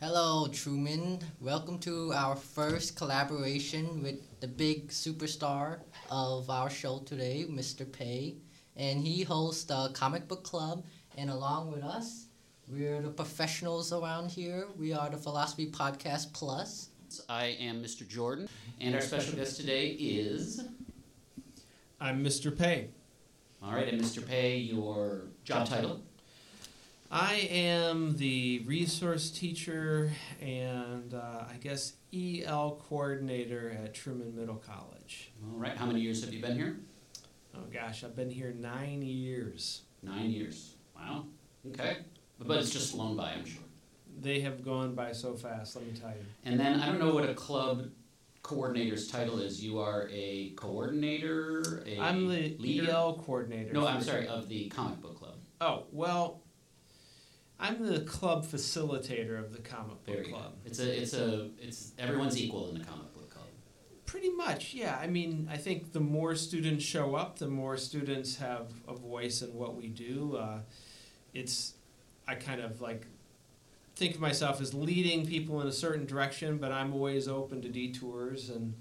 Hello, Truman. Welcome to our first collaboration with the big superstar of our show today, Mr. Paye. And he hosts the comic book club. And along with us, we're the professionals around here. We are the Philosophy Podcast Plus. I am Mr. Jordan, and our special guest today is. I'm Mr. Paye. All right, and Mr. Paye, your job title? I am the resource teacher and uh, I guess EL coordinator at Truman Middle College. All right, how many years have you been here? Oh gosh, I've been here nine years. Nine years. Wow. Okay. But it's just flown by, I'm sure. They have gone by so fast, let me tell you. And then I don't know what a club coordinator's title is. You are a coordinator, a I'm the leader? EL coordinator. No, I'm sorry, of the comic book club. Oh, well, I'm the club facilitator of the comic book you go. club. It's a, it's a, it's everyone's equal in the comic book club. Pretty much, yeah. I mean, I think the more students show up, the more students have a voice in what we do. Uh, it's, I kind of like think of myself as leading people in a certain direction, but I'm always open to detours and,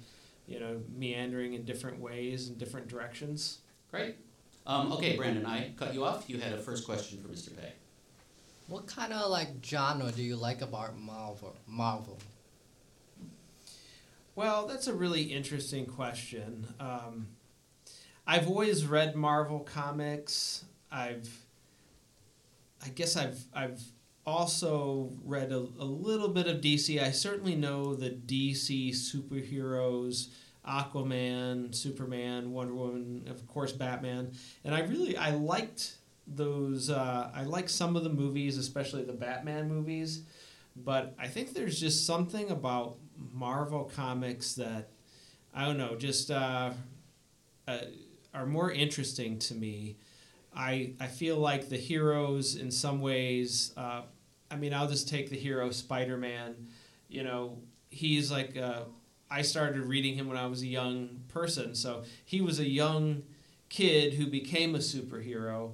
you know, meandering in different ways and different directions. Great. Um, okay, Brandon, I cut you off. You had a first question for Mr. Paye. What kind of like genre do you like about Marvel? Marvel. Well, that's a really interesting question. Um, I've always read Marvel comics. I've, I guess I've I've also read a, a little bit of DC. I certainly know the DC superheroes, Aquaman, Superman, Wonder Woman, of course Batman, and I really I liked those. Uh, I like some of the movies, especially the Batman movies. But I think there's just something about Marvel comics that I don't know, just uh, uh, are more interesting to me. I I feel like the heroes in some ways. Uh, I mean, I'll just take the hero Spider Man. You know, he's like uh, I started reading him when I was a young person, so he was a young kid who became a superhero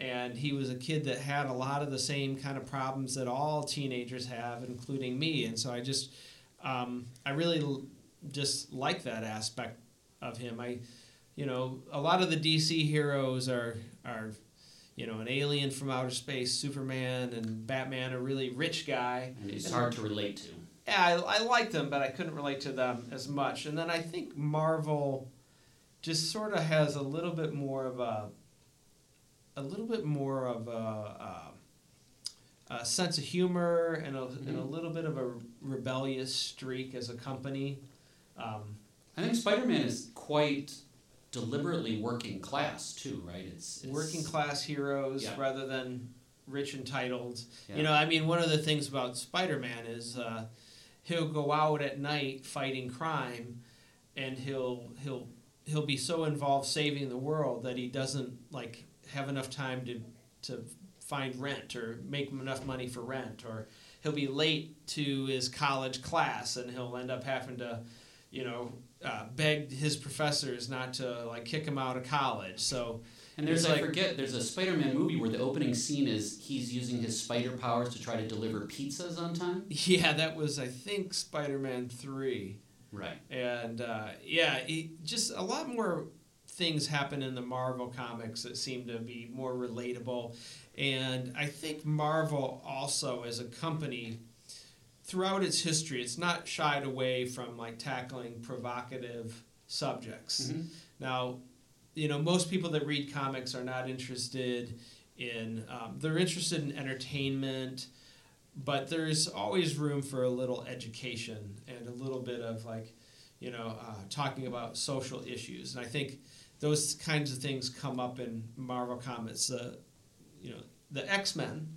and he was a kid that had a lot of the same kind of problems that all teenagers have, including me. And so I just, um, I really l- just like that aspect of him. I, you know, a lot of the DC heroes are are, you know, an alien from outer space, Superman and Batman, a really rich guy. And it's hard to relate to. Yeah, I, I liked them, but I couldn't relate to them as much. And then I think Marvel just sort of has a little bit more of a, a little bit more of a, a, a sense of humor and a, and a Mhm. little bit of a rebellious streak as a company. Um, I think Spider Man is quite deliberately working class too, right? It's, it's working class heroes Yeah. rather than rich entitled. Yeah. You know, I mean, one of the things about Spider Man is uh, he'll go out at night fighting crime, and he'll he'll he'll be so involved saving the world that he doesn't like have enough time to to find rent or make enough money for rent or he'll be late to his college class and he'll end up having to you know uh, beg his professors not to like kick him out of college so And there's It's I like- forget there's a Spider-Man movie where the opening scene is he's using his spider powers to try to deliver pizzas on time. yeah that was i think spider-man 3 Right. and uh, yeah, he, just a lot more things happen in the Marvel comics that seem to be more relatable, and I think Marvel also as a company. Throughout its history, it's not shied away from like tackling provocative subjects. Mhm. Now, you know, most people that read comics are not interested in, um, they're interested in entertainment, but there's always room for a little education and a little bit of like, you know, uh, talking about social issues. And I think those kinds of things come up in Marvel comics. Uh, you know, the X Men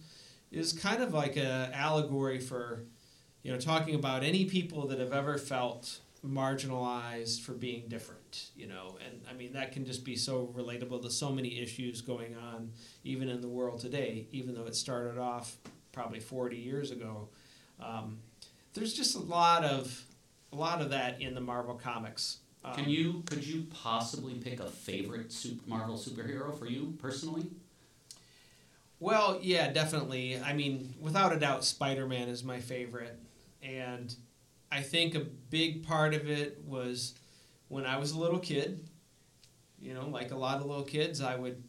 is kind of like a allegory for, you know, talking about any people that have ever felt marginalized for being different, you know, and I mean that can just be so relatable to so many issues going on even in the world today, even though it started off probably 40 years ago. Um, there's just a lot of a lot of that in the Marvel comics. Um, Can you could you possibly pick a favorite super, Marvel superhero for you personally? Well, yeah, definitely. I mean, without a doubt, Spider Man is my favorite. And I think a big part of it was when I was a little kid. You know, like a lot of little kids, I would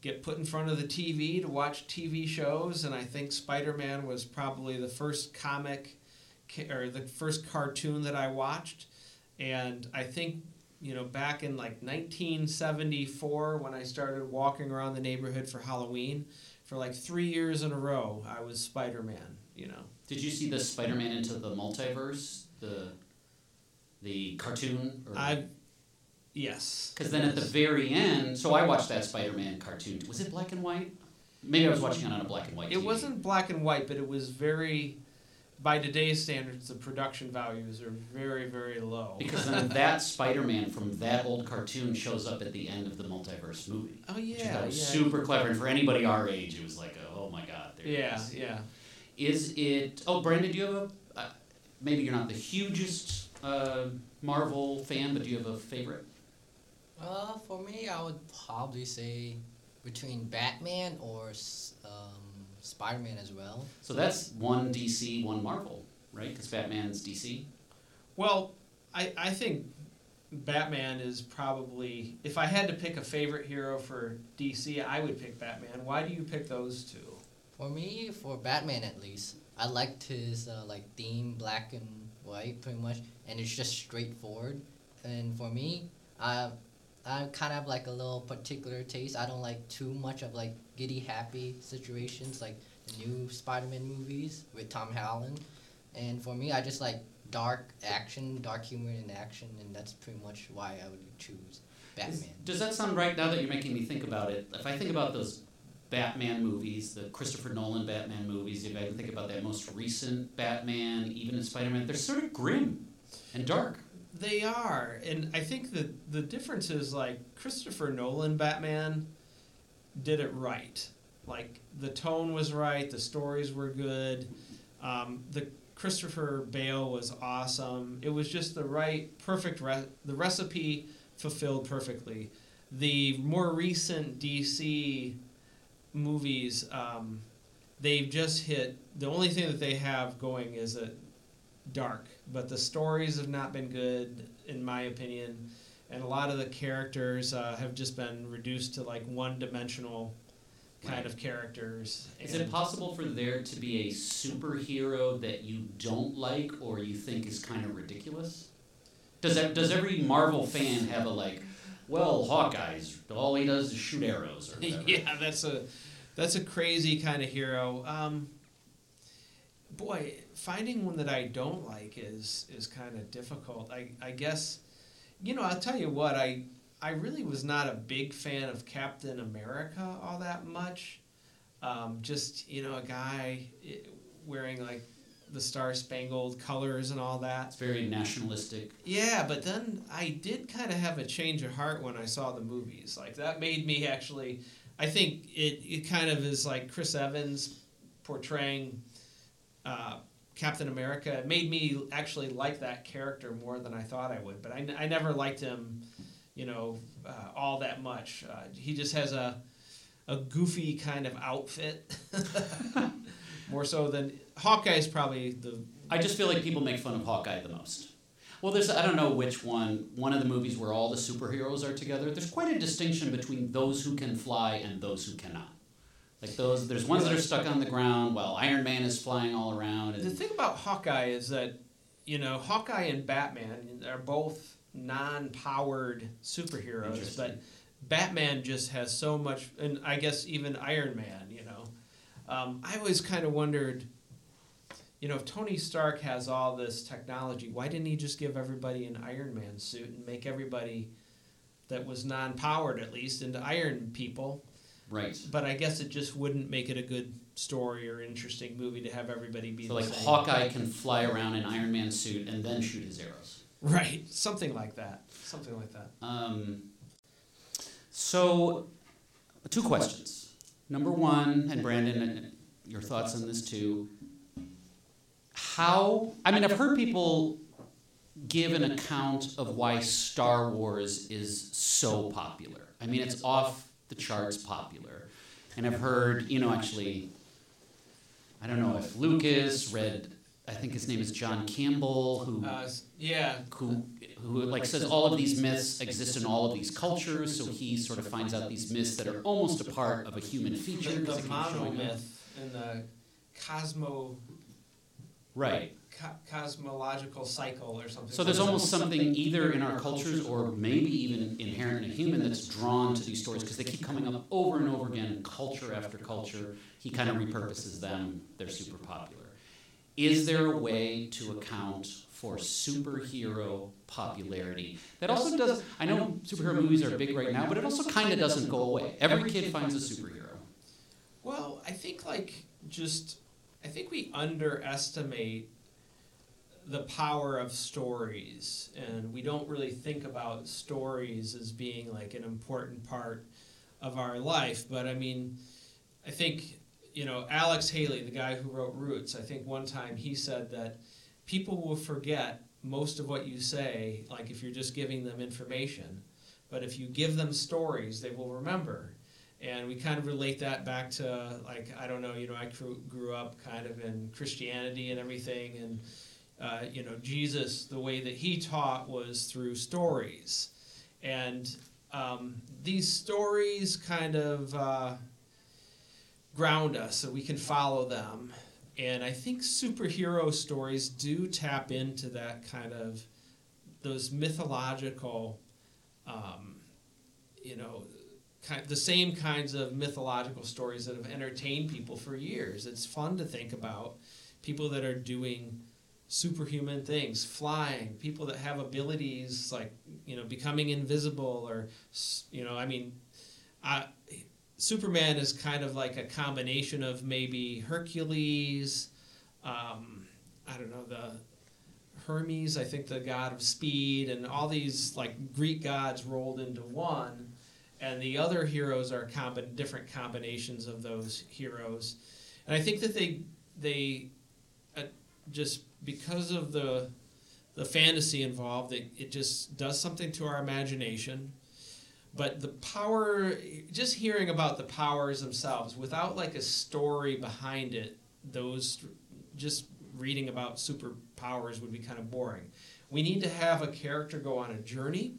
get put in front of the TV to watch TV shows, and I think Spider Man was probably the first comic or the first cartoon that I watched. And I think, you know, back in like 1974, when I started walking around the neighborhood for Halloween, for like three years in a row, I was Spider Man, you know. Did you see the Spider-Man into the multiverse, the the cartoon? Or... I, yes. Because then at the very end, so I watched that Spider-Man cartoon. Was it black and white? Maybe I was watching it on a black and white. It wasn't black and white, but it was very, by today's standards, the production values are very, very low. Because then that Spider-Man from that old cartoon shows up at the end of the multiverse movie. oh Which I yeah, thought was yeah. super clever, and for anybody our age, it was like, a, oh my god, there Yeah, is. yeah. Is it? Oh, Brandon, do you have a? Uh, maybe you're not the hugest uh, Marvel fan, but do you have a favorite? Uh, for me, I would probably say between Batman or um, Spider Man as well. So that's one DC, one Marvel, right? Because Batman's DC. Well, I, I think Batman is probably if I had to pick a favorite hero for DC, I would pick Batman. Why do you pick those two? For me, for Batman at least, I liked his uh, like theme, black and white, pretty much, and it's just straightforward. And for me, I I kind of have like a little particular taste. I don't like too much of like giddy happy situations like the new Spider-Man movies with Tom Holland. And for me, I just like dark action, dark humor in action, and that's pretty much why I would choose Batman. Is- does that sound right now that you're making me think about it? If I think about those Batman movies, the Christopher Nolan Batman movies, if I think about that most recent Batman, even in Spider Man, they're sort of grim and dark. They are, and I think that the difference is like Christopher Nolan Batman did it right. Like the tone was right, the stories were good, um, the Christopher Bale was awesome. It was just the right, perfect. Re- the recipe fulfilled perfectly. The more recent DC movies, um, they've just hit. The only thing that they have going is a dark, but the stories have not been good, in my opinion, and a lot of the characters uh, have just been reduced to like one-dimensional kind Right. of characters. Is it possible for there to be a superhero that you don't like or you think is kind of ridiculous? Does that, does every Marvel fan have a like, well, Hawkeye's all he does is shoot arrows or whatever? yeah, that's a that's a crazy kind of hero. Um, boy, finding one that I don't like is is kind of difficult. I I guess, you know, I'll tell you what I I really was not a big fan of Captain America all that much. Um, just you know, a guy eh, wearing like the Star Spangled colors and all that. It's very nationalistic. Yeah, but then I did kind of have a change of heart when I saw the movies. Like that made me actually. I think it, it kind of is like Chris Evans portraying uh, Captain America. Made me actually like that character more than I thought I would. But I, I never liked him, you know, uh, all that much. Uh, he just has a a goofy kind of outfit, more so than Hawkeye's probably the I just feel like people make fun of Hawkeye the most. Well, there's I don't know which one. One of the movies where all the superheroes are together. There's quite a distinction between those who can fly and those who cannot. Like those, there's ones that are stuck on the ground while Iron Man is flying all around. The thing about Hawkeye is that, you know, Hawkeye and Batman are both non-powered superheroes, but Batman just has so much, and I guess even Iron Man, you know. Um, I always kind of wondered, you know, if Tony Stark has all this technology, why didn't he just give everybody an Iron Man suit and make everybody that was non-powered at least into Iron people? Right. But I guess it just wouldn't make it a good story or interesting movie to have everybody be So like same. Hawkeye can fly around in Iron Man suit and then shoot his arrows. Right, something like that. Something like that. Um, so, two questions. Number one, and Brandon, and your thoughts on this too. How, I mean, I've heard people give an account of why Star Wars is so popular. I mean, it's off the charts popular. And I've heard, you know, actually, I don't know if Lucas read. I think his name is John Campbell, who Uh, yeah. who who like says all of these myths exist in all of these cultures. So he sort of finds out these myths that are almost a part of a human feature. The, the it keeps showing up. monomyth and the cosmo Right. Co- cosmological cycle or something. So there's almost something either in our cultures or maybe even inherent in a human that's drawn to these stories because they keep coming up over and over again, in culture after culture. He kind of repurposes them. They're super popular. Is there a way to account for superhero popularity that also does? I know superhero movies are big right now, but it also kind of doesn't go away. Every kid finds a superhero. Well, I think like just I think we underestimate the power of stories. And we don't really think about stories as being like an important part of our life, but I mean I think you know Alex Haley, the guy who wrote Roots, I think one time he said that people will forget most of what you say like if you're just giving them information, but if you give them stories, they will remember. And we kind of relate that back to like I don't know, you know, I grew, grew up kind of in Christianity and everything, and uh, you know, Jesus, the way that he taught was through stories, and um, these stories kind of uh, ground us, so we can follow them. And I think superhero stories do tap into that kind of those mythological, um, you know, kind the same kinds of mythological stories that have entertained people for years. It's fun to think about people that are doing superhuman things, flying, people that have abilities like you know becoming invisible or you know I mean, I, Superman is kind of like a combination of maybe Hercules, um, I don't know the Hermes, I think the god of speed, and all these like Greek gods rolled into one and the other heroes are different combinations of those heroes. And i think that they they just because of the the fantasy involved it, it just does something to our imagination. But the power just hearing about the powers themselves without like a story behind it those just reading about superpowers would be kind of boring. We need to have a character go on a journey.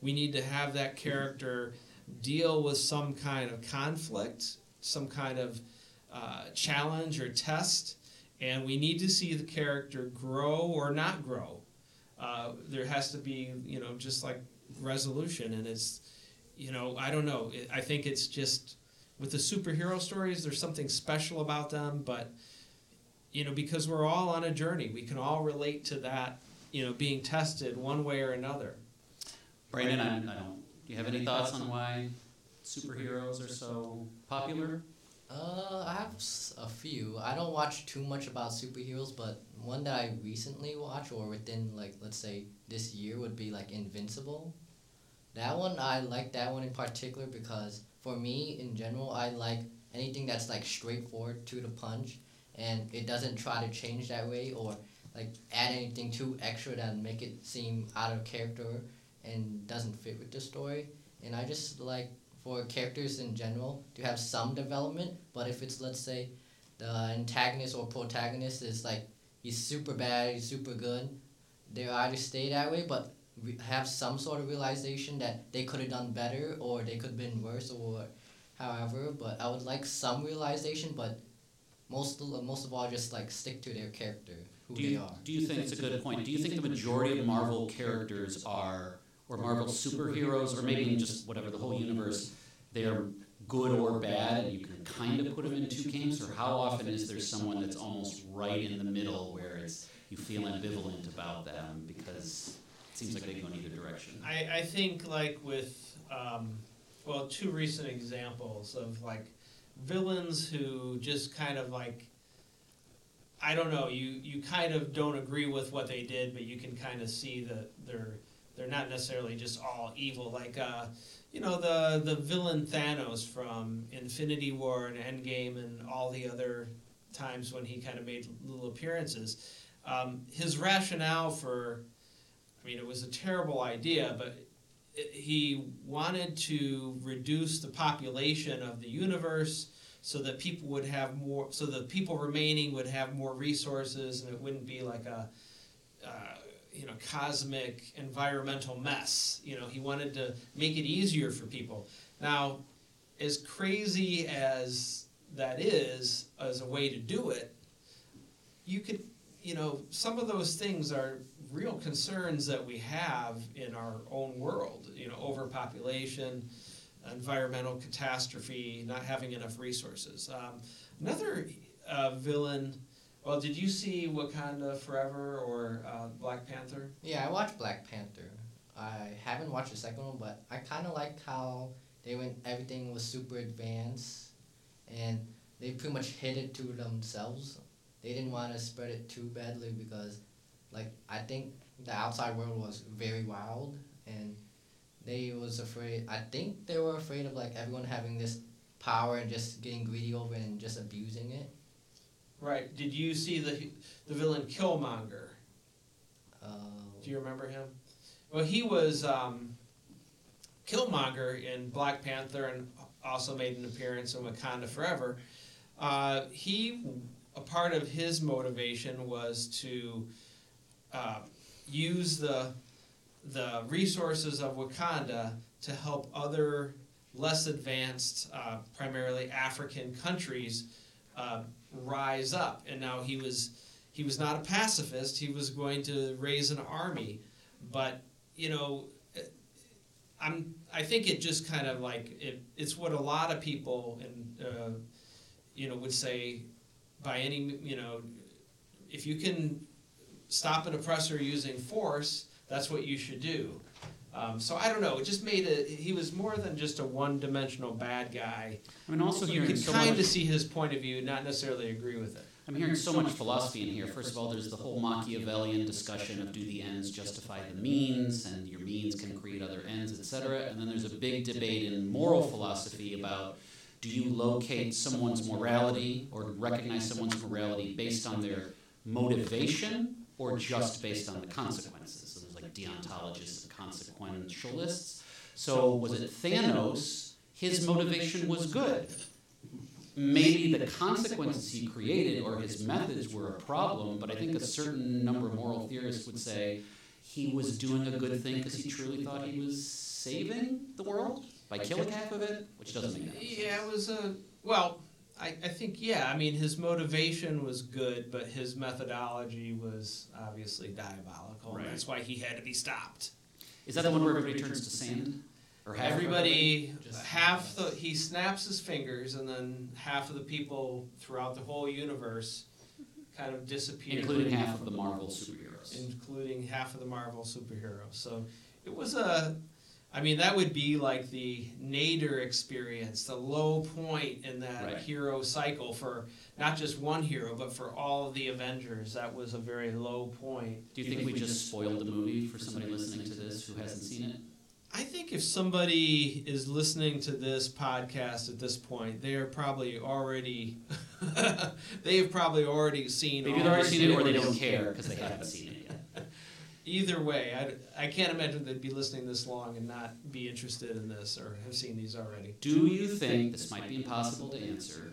We need to have that character deal with some kind of conflict, some kind of uh, challenge or test, and we need to see the character grow or not grow. Uh, there has to be, you know, just like resolution, and it's, you know, I don't know. It, I think it's just with the superhero stories, there's something special about them, but you know, because we're all on a journey, we can all relate to that, you know, being tested one way or another. Brandon, I, I don't. Do you have any thoughts on why superheroes are so popular? Uh, I have a few. I don't watch too much about superheroes, but one that I recently watched, or within like let's say this year, would be like Invincible. That one I like that one in particular because for me in general, I like anything that's like straightforward to the punch, and it doesn't try to change that way or like add anything too extra that make it seem out of character and doesn't fit with the story. And I just like for characters in general to have some development, but if it's let's say the antagonist or protagonist is like he's super bad, he's super good, they either stay that way, but re- have some sort of realization that they could have done better or they could have been worse or however. But I would like some realization, but most of, most of all, just like stick to their character, who Do they are. do you think it's a good point? Do you think the majority of Marvel characters are, or Marvel superheroes, or maybe just whatever the whole universe, they are good or bad, and you can kind of put them in two camps? Or how often is there someone that's almost right in the middle where it's you feel ambivalent about them because it seems like they go in either direction? I, I think like with um, well two recent examples of like villains who just kind of like I don't know you you kind of don't agree with what they did but you can kind of see that they're they're not necessarily just all evil like uh, you know the the villain Thanos from Infinity War and Endgame and all the other times when he kind of made little appearances. Um, his rationale for I mean, it was a terrible idea, but he wanted to reduce the population of the universe so that people would have more so the people remaining would have more resources and it wouldn't be like a you know cosmic environmental mess you know he wanted to make it easier for people now as crazy as that is as a way to do it you could you know some of those things are real concerns that we have in our own world. You know, overpopulation, environmental catastrophe, not having enough resources. Um, another uh, villain. Well, did you see Wakanda Forever or uh, Black Panther? Yeah, I watched Black Panther. I haven't watched the second one, but I kind of liked how they went. Everything was super advanced, and they pretty much hid it to themselves. They didn't want to spread it too badly because like I think the outside world was very wild and they was afraid I think they were afraid of like everyone having this power and just getting greedy over it and just abusing it. Right. Did you see the the villain Killmonger? Uh, Do you remember him? Well, he was um, Killmonger in Black Panther and also made an appearance in Wakanda Forever. Uh, he, a part of his motivation was to uh, use the the resources of Wakanda to help other less advanced, uh, primarily African countries, uh, rise up. And now he was he was not a pacifist. He was going to raise an army, but you know. I'm. I think it just kind of like it. It's what a lot of people and uh, you know would say. By any you know, if you can stop an oppressor using force, that's what you should do. Um, so I don't know. It just made it. He was more than just a one-dimensional bad guy. I mean, also you can so kind much. of see his point of view, not necessarily agree with it. I'm hearing so much philosophy in here. First of all, there's the whole Machiavellian discussion of do the ends justify the means, and your means can create other ends, etc. And then there's a big debate in moral philosophy about do you locate someone's morality or recognize someone's morality based on their motivation or just based on the consequences. So there's like deontologists consequentialists. So was it Thanos? His motivation was good. Maybe the consequences he created or his methods were a problem, but I think a certain number of moral theorists would say he was doing a good thing because he truly thought he was saving the world by killing half of it, which doesn't make sense. Yeah, it was a well. I, I think yeah. I mean, his motivation was good, but his methodology was obviously diabolical. Right. And that's why he had to be stopped. Is that the one where everybody turns to sand? Or half Everybody, Just- half the he snaps his fingers, and then half of the people throughout the whole universe kind of disappear, including half of the Marvel superheroes. including half of the Marvel superheroes. So it was a, I mean, that would be like the nadir experience, the low point in that Right. hero cycle for not just one hero, but for all of the Avengers. That was a very low point. Do you think we just spoiled the movie for somebody listening to this who hasn't seen it? I think if somebody is listening to this podcast at this point, they are probably already, they have probably already seen. Maybe they've already seen it or they don't care because they haven't seen it yet. Either way, I, I can't imagine they'd be listening this long and not be interested in this or have seen these already. Do you think, this might be impossible to answer,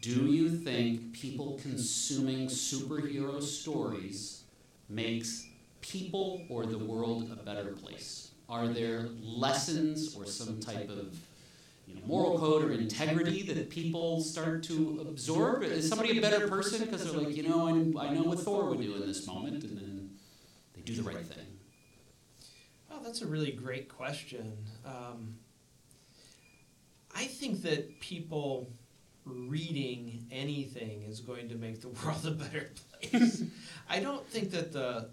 do you think people consuming superhero stories makes people or the world a better place? Are there lessons or some type of you know, moral code or integrity that people start to absorb? Is somebody a better person because they're like, you know, I, I know what Thor would do in this moment, and do the right thing? Oh, that's a really great question. Um, I think that people reading anything is going to make the world a better place. I don't think that the.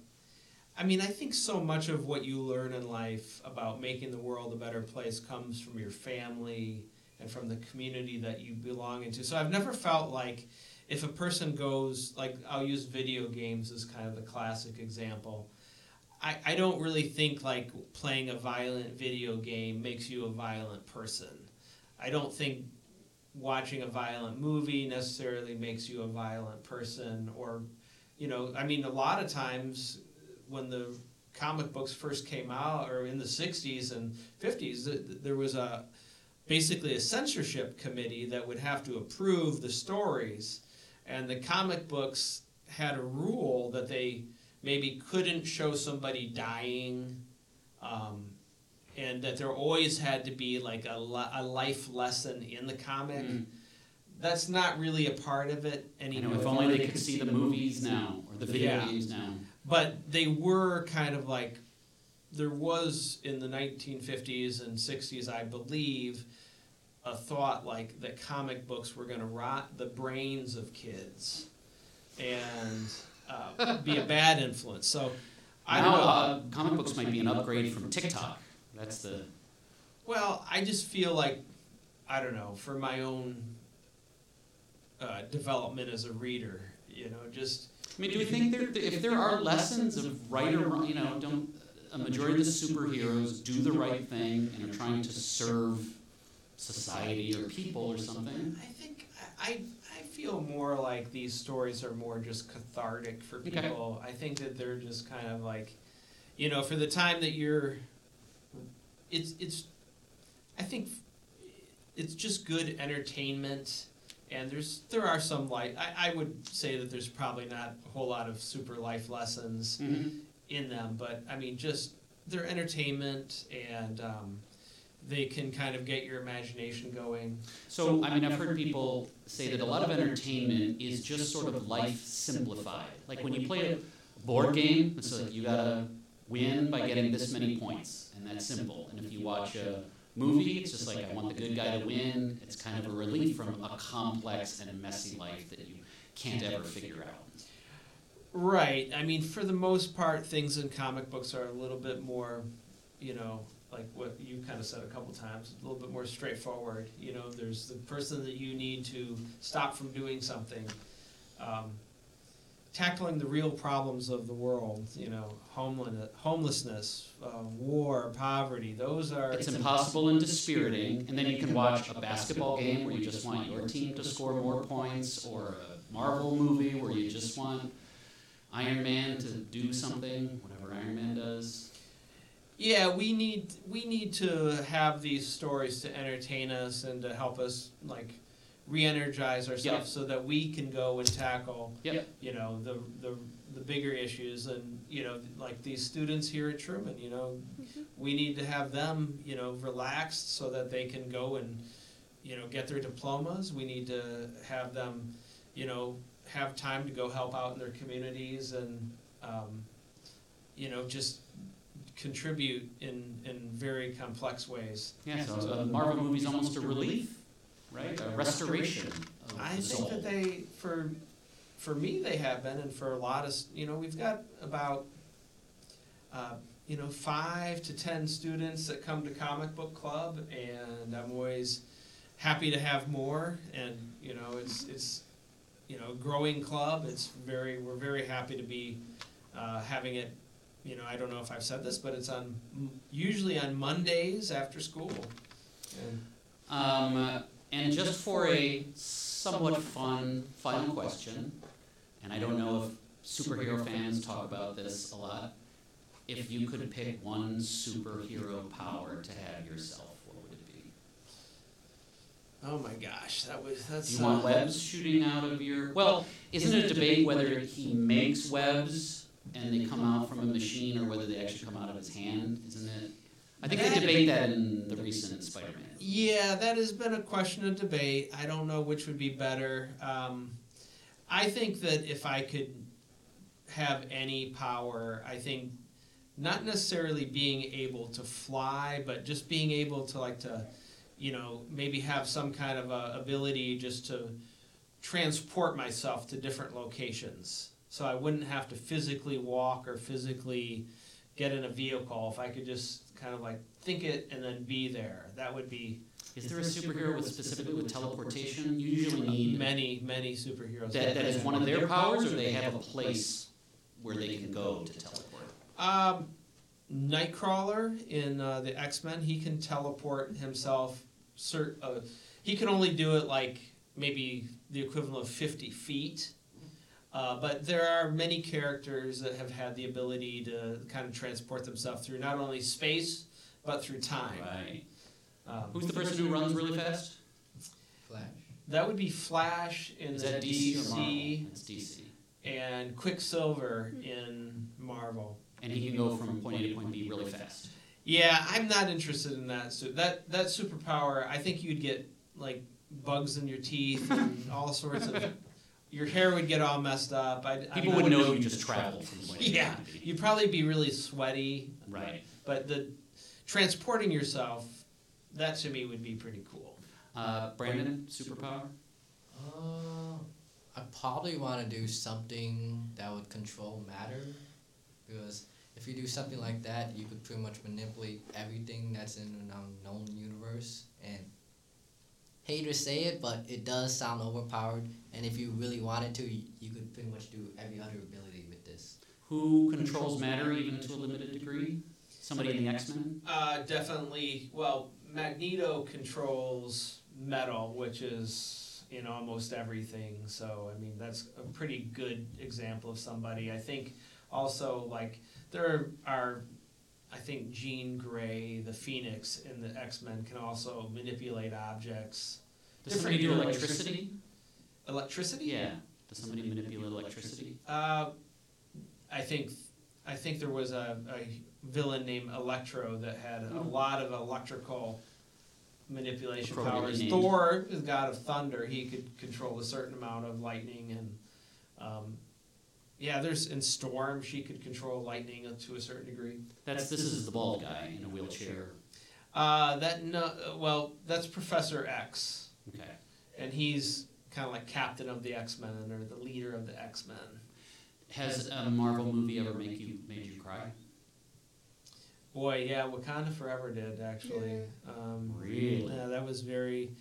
I mean, I think so much of what you learn in life about making the world a better place comes from your family and from the community that you belong into. So I've never felt like if a person goes, like, I'll use video games as kind of the classic example. I, I don't really think like playing a violent video game makes you a violent person. I don't think watching a violent movie necessarily makes you a violent person or you know, I mean a lot of times when the comic books first came out, or in the '60s and '50s, th- th- there was a basically a censorship committee that would have to approve the stories, and the comic books had a rule that they maybe couldn't show somebody dying. Um, and that there always had to be like a, li- a life lesson in the comic. Mm. That's not really a part of it anymore. know, if only they could see the movies now or the video Yeah. games now. But they were kind of like there was in the 1950s and 60s, I believe, a thought like that comic books were going to rot the brains of kids and uh, be a bad influence. So I don't know. uh, comic books might be an upgrade from TikTok. That's the Well, I just feel like I don't know for my own uh, development as a reader. You know, just I mean, do you think there, if there are lessons of right or wrong, you know, don't a majority of the superheroes do the right thing and are trying to serve society or people or something? I think I feel more like these stories are more just cathartic for Okay. people. I think that they're just kind of like, you know, for the time that you're, it's it's, I think it's just good entertainment. And there's there are some like I, I would say that there's probably not a whole lot of super life lessons Mm-hmm. in them, but I mean, just they're entertainment and um, they can kind of get your imagination going. So, I mean, I've heard people say that a lot of entertainment is just sort of life simplified. Like when you play a board game, it's like you gotta win by getting this many points, and that's simple. And if you watch a movie, it's just like I want the good guy to win. It's kind of a relief from a complex and messy life that you can't ever figure out. Right. I mean, for the most part, things in comic books are a little bit more, you know, like what you kind of said a couple times, a little bit more straightforward. You know, there's the person that you need to stop from doing something. Um, tackling the real problems of the world, you know, homelessness, homelessness uh, war, poverty, those are. It's impossible and dispiriting, and then you can watch a basketball game where you just want your team to score more points, or a Marvel movie where you just want Iron Man to do something, whatever Iron Man does. Yeah, we need we need to have these stories to entertain us and to help us like re-energize ourselves so that we can go and tackle Yep. you know the the the bigger issues and you know like these students here at Truman you know we need to have them you know relaxed so that they can go and you know get their diplomas. We need to have them you know have time to go help out in their communities and um, you know just contribute in in very complex ways Yeah, so a Marvel movie's almost a relief, right? A restoration of I the think soul. that they, for, for me, they have been, and for a lot of, you know, we've got about, uh, you know, five to ten students that come to comic book club, and I'm always happy to have more. And you know, it's it's, you know, growing club. It's very we're very happy to be uh, having it. You know, I don't know if I've said this, but it's on usually on Mondays after school. And Um, uh, and just for a somewhat fun final question, and I don't know if superhero fans talk about this a lot. If you could pick one superhero power to have yourself, what would it be? oh my gosh, that was that's. Do you want uh, webs shooting out of your? Well, isn't it a debate whether he makes webs and they come out from a machine or whether they actually come out of his hand? Isn't it? I think they That- debate that in the recent Spider-Man. Yeah, that has been a question of debate. I don't know which would be better. Um, I think that if I could have any power, I think not necessarily being able to fly, but just being able to like to, you know, maybe have some kind of a ability just to transport myself to different locations. So I wouldn't have to physically walk or physically get in a vehicle if I could just kind of like think it and then be there. That would be Is there a superhero with specifically with teleportation? You usually need many, many superheroes. that, that is one of their powers, or they have a place where they can go to teleport. Um, Nightcrawler in uh, the X Men, he can teleport himself. Cert, uh, he can only do it like maybe the equivalent of fifty feet. Uh, but there are many characters that have had the ability to kind of transport themselves through not only space but through time. Right. Um, Who's the person who runs really fast? Flash. that would be Flash in Is the that DC or Marvel? DC It's DC. and Quicksilver in Marvel. And he can go from point A to point B really fast. Yeah, I'm not interested in that. So that that superpower, I think you'd get like bugs in your teeth and all sorts of. Your hair would get all messed up. I, I People mean, would know you just traveled from point A to Yeah, point you'd probably be really sweaty. Right. But the transporting yourself, that to me would be pretty cool. Uh, Brandon, superpower? Uh, I probably want to do something that would control matter, because if you do something like that, you could pretty much manipulate everything that's in an unknown universe. And hate to say it, but it does sound overpowered. And if you really wanted to, you, you could pretty much do every other ability with this. Who controls matter even to a limited degree? Somebody in the X Men? Uh, definitely. Well, Magneto controls metal, which is in almost everything. So I mean, that's a pretty good example of somebody. I think also like there are. I think Jean Grey, the Phoenix and the X Men, can also manipulate objects. Does somebody do electricity? Electricity? Yeah. Does somebody manipulate electricity? Uh, I think I think there was a, a villain named Electro that had a Oh. lot of electrical manipulation powers. Thor is god of thunder; he could control a certain amount of lightning, and um, yeah, there's in Storm she could control lightning to a certain degree. That's this is the bald guy in a wheelchair. Uh, that no, well, that's Professor X, Okay. and he's kind of like captain of the X Men or the leader of the X Men. Has a Marvel movie ever make you made you cry? Boy, yeah, Wakanda Forever did actually. Um, Really? Yeah, that was very,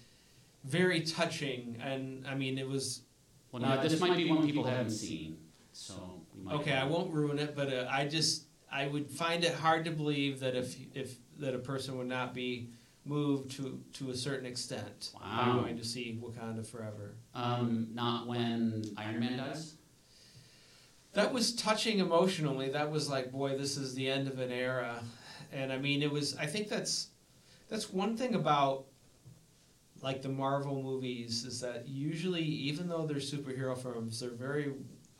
very touching, and I mean, it was Well, now this might be one people haven't seen, so we might. okay. I won't ruin it, but uh, I just I would find it hard to believe that if if that a person would not be moved to to a certain extent Wow. by going to see Wakanda Forever. Um, not when Iron Man dies. That was touching emotionally. That was like, boy, this is the end of an era. And I mean, it was. I think that's that's one thing about like the Marvel movies is that usually, even though they're superhero films, they're very.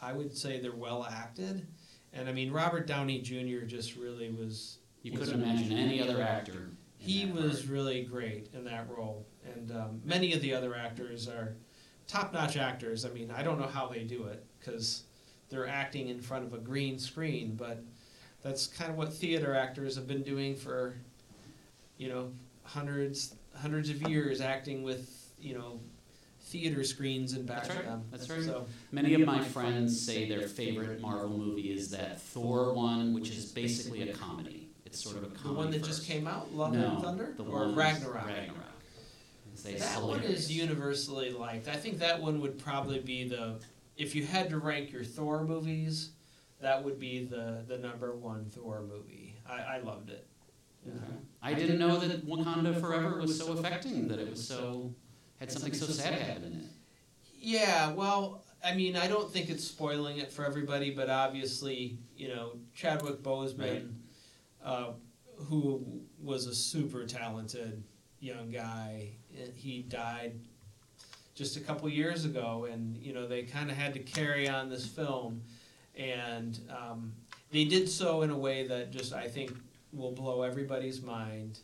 I would say they're well acted. And I mean, Robert Downey Jr. just really was. You couldn't imagine any other actor. He was part. really great in that role, and um, many of the other actors are top-notch actors. I mean, I don't know how they do it because they're acting in front of a green screen, but that's kind of what theater actors have been doing for, you know, hundreds hundreds of years, acting with you know, theater screens in back That's right. them. That's right. So Many of my friends say their favorite Marvel movie is that Thor one, which is basically a comedy. It's sort of a comedy. the one that just came out, Love no, and Thunder, the or Ragnarok. Ragnarok. That one is universally liked. I think that one would probably be the if you had to rank your Thor movies, that would be the the number one Thor movie. I, I loved it. Yeah. Okay. I didn't know that Wakanda Forever was so affecting. That it was so had something so sad happen in it. Yeah, well, I mean, I don't think it's spoiling it for everybody, but obviously, you know, Chadwick Boseman, Right. uh, who was a super talented young guy, eh, he died just a couple years ago, and you know they kind of had to carry on this film, and um, they did so in a way that just I think will blow everybody's mind,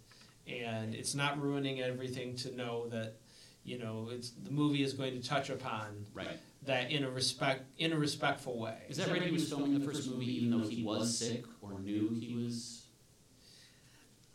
and it's not ruining everything to know that you know it's the movie is going to touch upon Right. that in a respect in a respectful way. Is that right? He was filming the first movie even though he was sick or knew he was.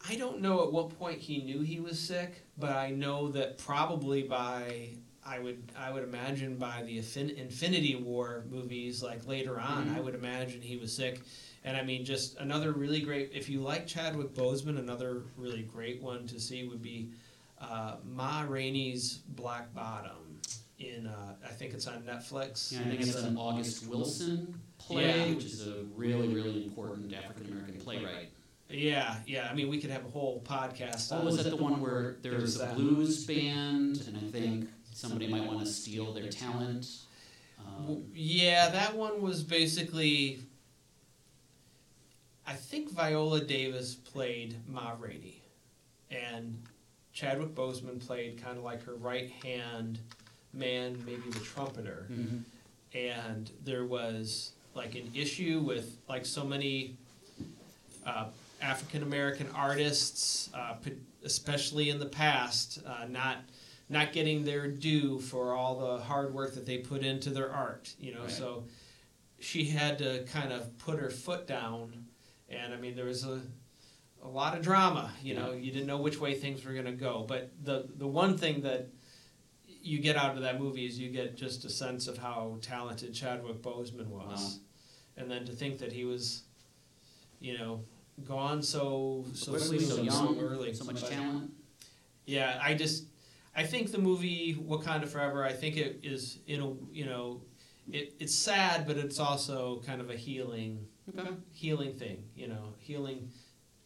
I don't know at what point he knew he was sick, but I know that probably by I would I would imagine by the Infin- Infinity War movies, like later on, Mhm. I would imagine he was sick. And I mean, just another really great. If you like Chadwick Boseman, another really great one to see would be uh, Ma Rainey's Black Bottom. In uh, I think it's on Netflix. Yeah, I think it's an August Wilson play, Yeah. which is a really, really important African American playwright. Yeah, yeah. I mean, we could have a whole podcast. Oh, was that the one where there was There's a blues band, and I think somebody might want to steal their talent? Um, Yeah, that one was basically. I think Viola Davis played Ma Rainey, and Chadwick Boseman played kind of like her right hand man, maybe the trumpeter. mhm. And there was like an issue with like so many uh, African American artists, uh, especially in the past, uh, not not getting their due for all the hard work that they put into their art. You know, Right. so she had to kind of put her foot down, and I mean there was a a lot of drama. You know, you didn't know which way things were going to go. But the the one thing that you get out of that movie is you get just a sense of how talented Chadwick Boseman was, Wow. and then to think that he was, you know, gone so so soon, so so young, early, so much But, talent. Yeah, I just I think the movie Wakanda Forever. I think it is in a you know, it it's sad, but it's also kind of a healing Okay. healing thing. You know, healing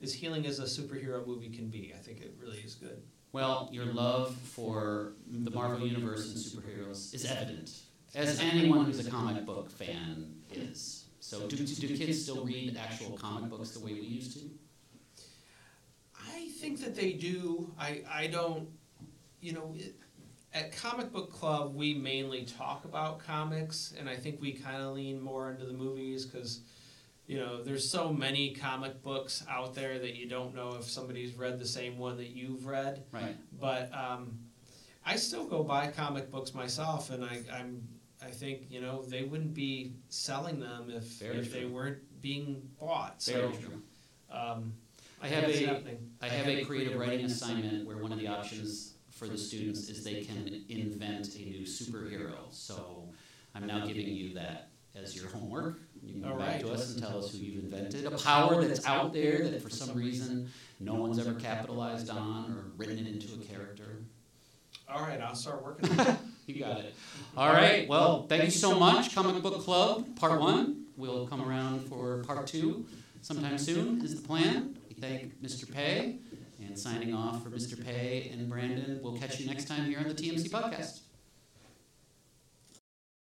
as healing as a superhero movie can be. I think it really is good. Well, your love for the Marvel Universe and superheroes is evident, as anyone who's a comic book fan is. So, do, do kids still read actual comic books the way we used to? I think that they do. I, I don't, you know, it, at Comic Book Club, we mainly talk about comics, and I think we kind of lean more into the movies because, you know, there's so many comic books out there that you don't know if somebody's read the same one that you've read. Right. But um, I still go buy comic books myself, and I, I'm, I think, you know, they wouldn't be selling them if, Very if they weren't being bought. So, Very true. um, I have it's a happening. I have a creative writing assignment where one of the options for the students is they can invent a new superhero. So I'm now giving you that as your homework. You can come back to us and tell us who you've invented. A power that's out there that for some reason no one's ever capitalized on or written it into a character. All right, I'll start working on it. You got it. All right. Well, thank you so much, Comic Book Club, part one. We'll come around for part two sometime soon, is the plan. We thank Mr. Paye. And signing off for Mr. Paye and Brandon, we'll catch you next time here on the TMC Podcast.